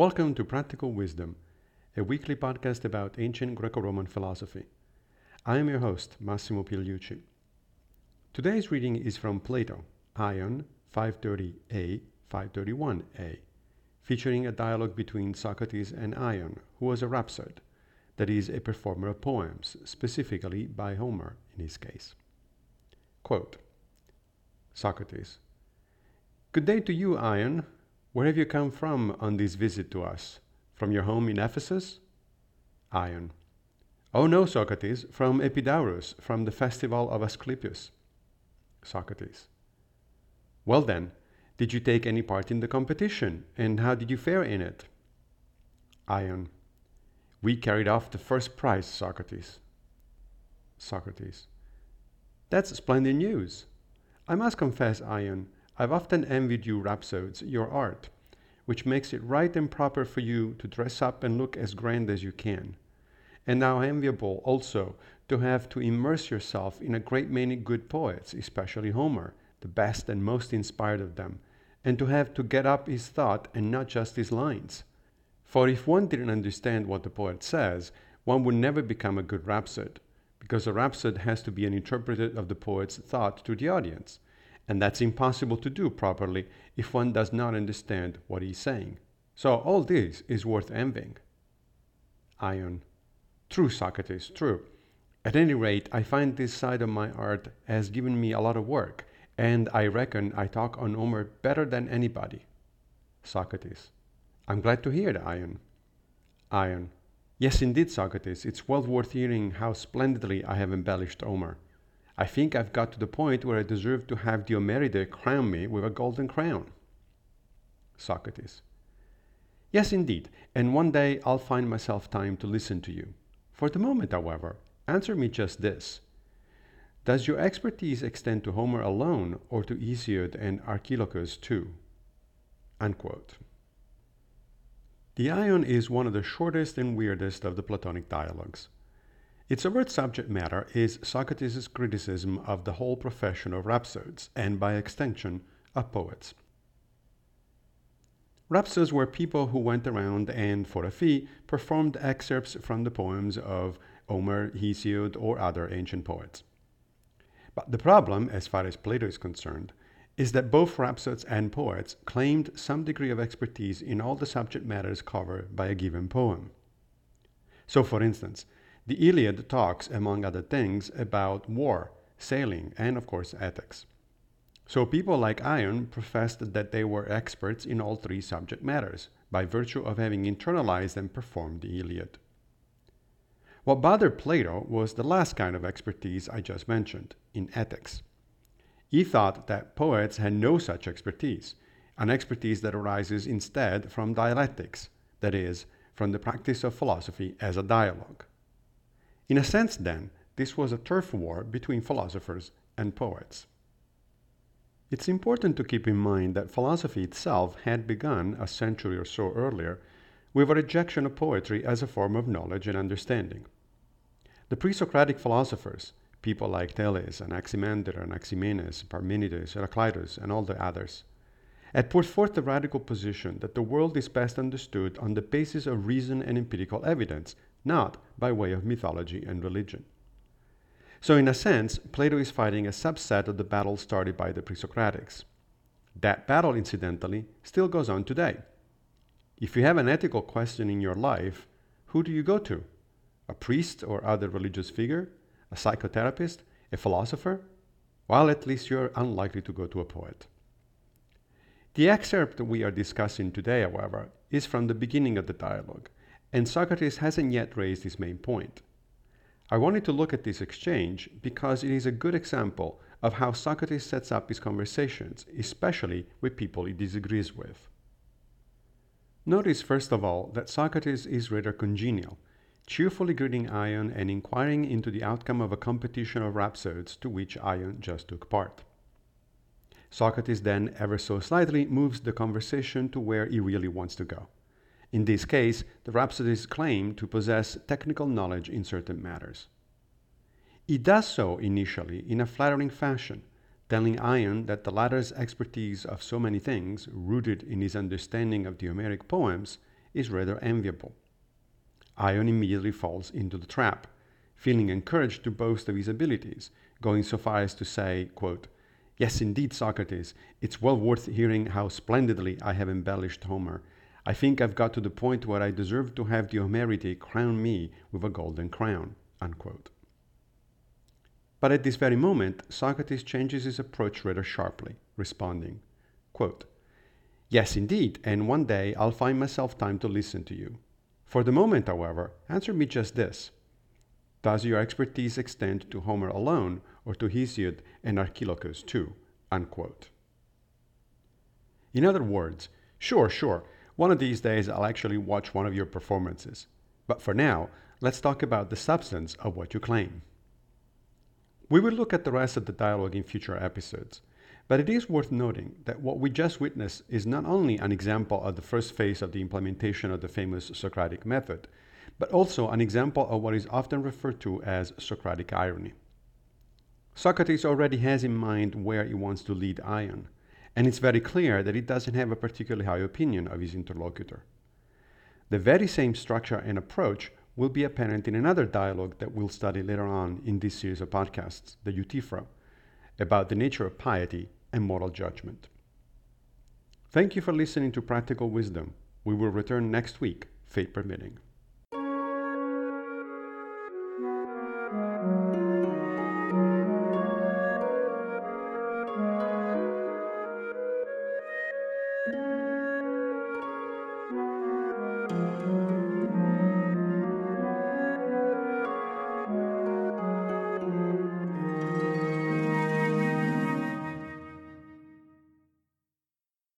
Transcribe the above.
Welcome to Practical Wisdom, a weekly podcast about ancient Greco Roman philosophy. I am your host, Massimo Pigliucci. Today's reading is from Plato, Ion 530a 531a, featuring a dialogue between Socrates and Ion, who was a rhapsode, that is, a performer of poems, specifically by Homer in his case. Quote Socrates Good day to you, Ion. Where have you come from on this visit to us? From your home in Ephesus? Ion. Oh no, Socrates, from Epidaurus, from the festival of Asclepius. Socrates. Well then, did you take any part in the competition, and how did you fare in it? Ion. We carried off the first prize, Socrates. Socrates. That's splendid news. I must confess, Ion, I've often envied you rhapsodes your art, which makes it right and proper for you to dress up and look as grand as you can. And how enviable also to have to immerse yourself in a great many good poets, especially Homer, the best and most inspired of them, and to have to get up his thought and not just his lines. For if one didn't understand what the poet says, one would never become a good rhapsode, because a rhapsode has to be an interpreter of the poet's thought to the audience and that's impossible to do properly if one does not understand what he's saying. So all this is worth envying. Ion. True, Socrates, true. At any rate, I find this side of my art has given me a lot of work, and I reckon I talk on Homer better than anybody. Socrates. I'm glad to hear it, Ion. Ion. Yes, indeed, Socrates. It's well worth hearing how splendidly I have embellished Homer. I think I've got to the point where I deserve to have the Homeridae crown me with a golden crown. Socrates. Yes, indeed, and one day I'll find myself time to listen to you. For the moment, however, answer me just this. Does your expertise extend to Homer alone or to Hesiod and Archilochus too? Unquote. The Ion is one of the shortest and weirdest of the Platonic dialogues. Its overt subject matter is Socrates' criticism of the whole profession of rhapsodes, and by extension, of poets. Rhapsodes were people who went around and, for a fee, performed excerpts from the poems of Homer, Hesiod, or other ancient poets. But the problem, as far as Plato is concerned, is that both rhapsodes and poets claimed some degree of expertise in all the subject matters covered by a given poem. So, for instance, the Iliad talks, among other things, about war, sailing, and of course ethics. So people like Ion professed that they were experts in all three subject matters by virtue of having internalized and performed the Iliad. What bothered Plato was the last kind of expertise I just mentioned, in ethics. He thought that poets had no such expertise, an expertise that arises instead from dialectics, that is, from the practice of philosophy as a dialogue. In a sense, then, this was a turf war between philosophers and poets. It's important to keep in mind that philosophy itself had begun a century or so earlier with a rejection of poetry as a form of knowledge and understanding. The pre Socratic philosophers, people like Thales, Anaximander, Anaximenes, Parmenides, Heraclitus, and all the others, had put forth the radical position that the world is best understood on the basis of reason and empirical evidence, not by way of mythology and religion. So, in a sense, Plato is fighting a subset of the battle started by the pre Socratics. That battle, incidentally, still goes on today. If you have an ethical question in your life, who do you go to? A priest or other religious figure? A psychotherapist? A philosopher? Well, at least you're unlikely to go to a poet. The excerpt we are discussing today, however, is from the beginning of the dialogue, and Socrates hasn't yet raised his main point. I wanted to look at this exchange because it is a good example of how Socrates sets up his conversations, especially with people he disagrees with. Notice, first of all, that Socrates is rather congenial, cheerfully greeting Ion and inquiring into the outcome of a competition of rhapsodes to which Ion just took part. Socrates then, ever so slightly, moves the conversation to where he really wants to go. In this case, the rhapsodist claim to possess technical knowledge in certain matters. He does so initially in a flattering fashion, telling Ion that the latter's expertise of so many things, rooted in his understanding of the Homeric poems, is rather enviable. Ion immediately falls into the trap, feeling encouraged to boast of his abilities, going so far as to say, quote, Yes, indeed, Socrates, it's well worth hearing how splendidly I have embellished Homer. I think I've got to the point where I deserve to have the Homeridae crown me with a golden crown. Unquote. But at this very moment, Socrates changes his approach rather sharply, responding, quote, Yes, indeed, and one day I'll find myself time to listen to you. For the moment, however, answer me just this. Does your expertise extend to Homer alone, or to Hesiod and Archilochus too? Unquote. In other words, sure, sure, one of these days I'll actually watch one of your performances. But for now, let's talk about the substance of what you claim. We will look at the rest of the dialogue in future episodes, but it is worth noting that what we just witnessed is not only an example of the first phase of the implementation of the famous Socratic method, but also an example of what is often referred to as Socratic irony. Socrates already has in mind where he wants to lead Ion, and it's very clear that he doesn't have a particularly high opinion of his interlocutor. The very same structure and approach will be apparent in another dialogue that we'll study later on in this series of podcasts, the Euthyphro, about the nature of piety and moral judgment. Thank you for listening to Practical Wisdom. We will return next week, fate permitting.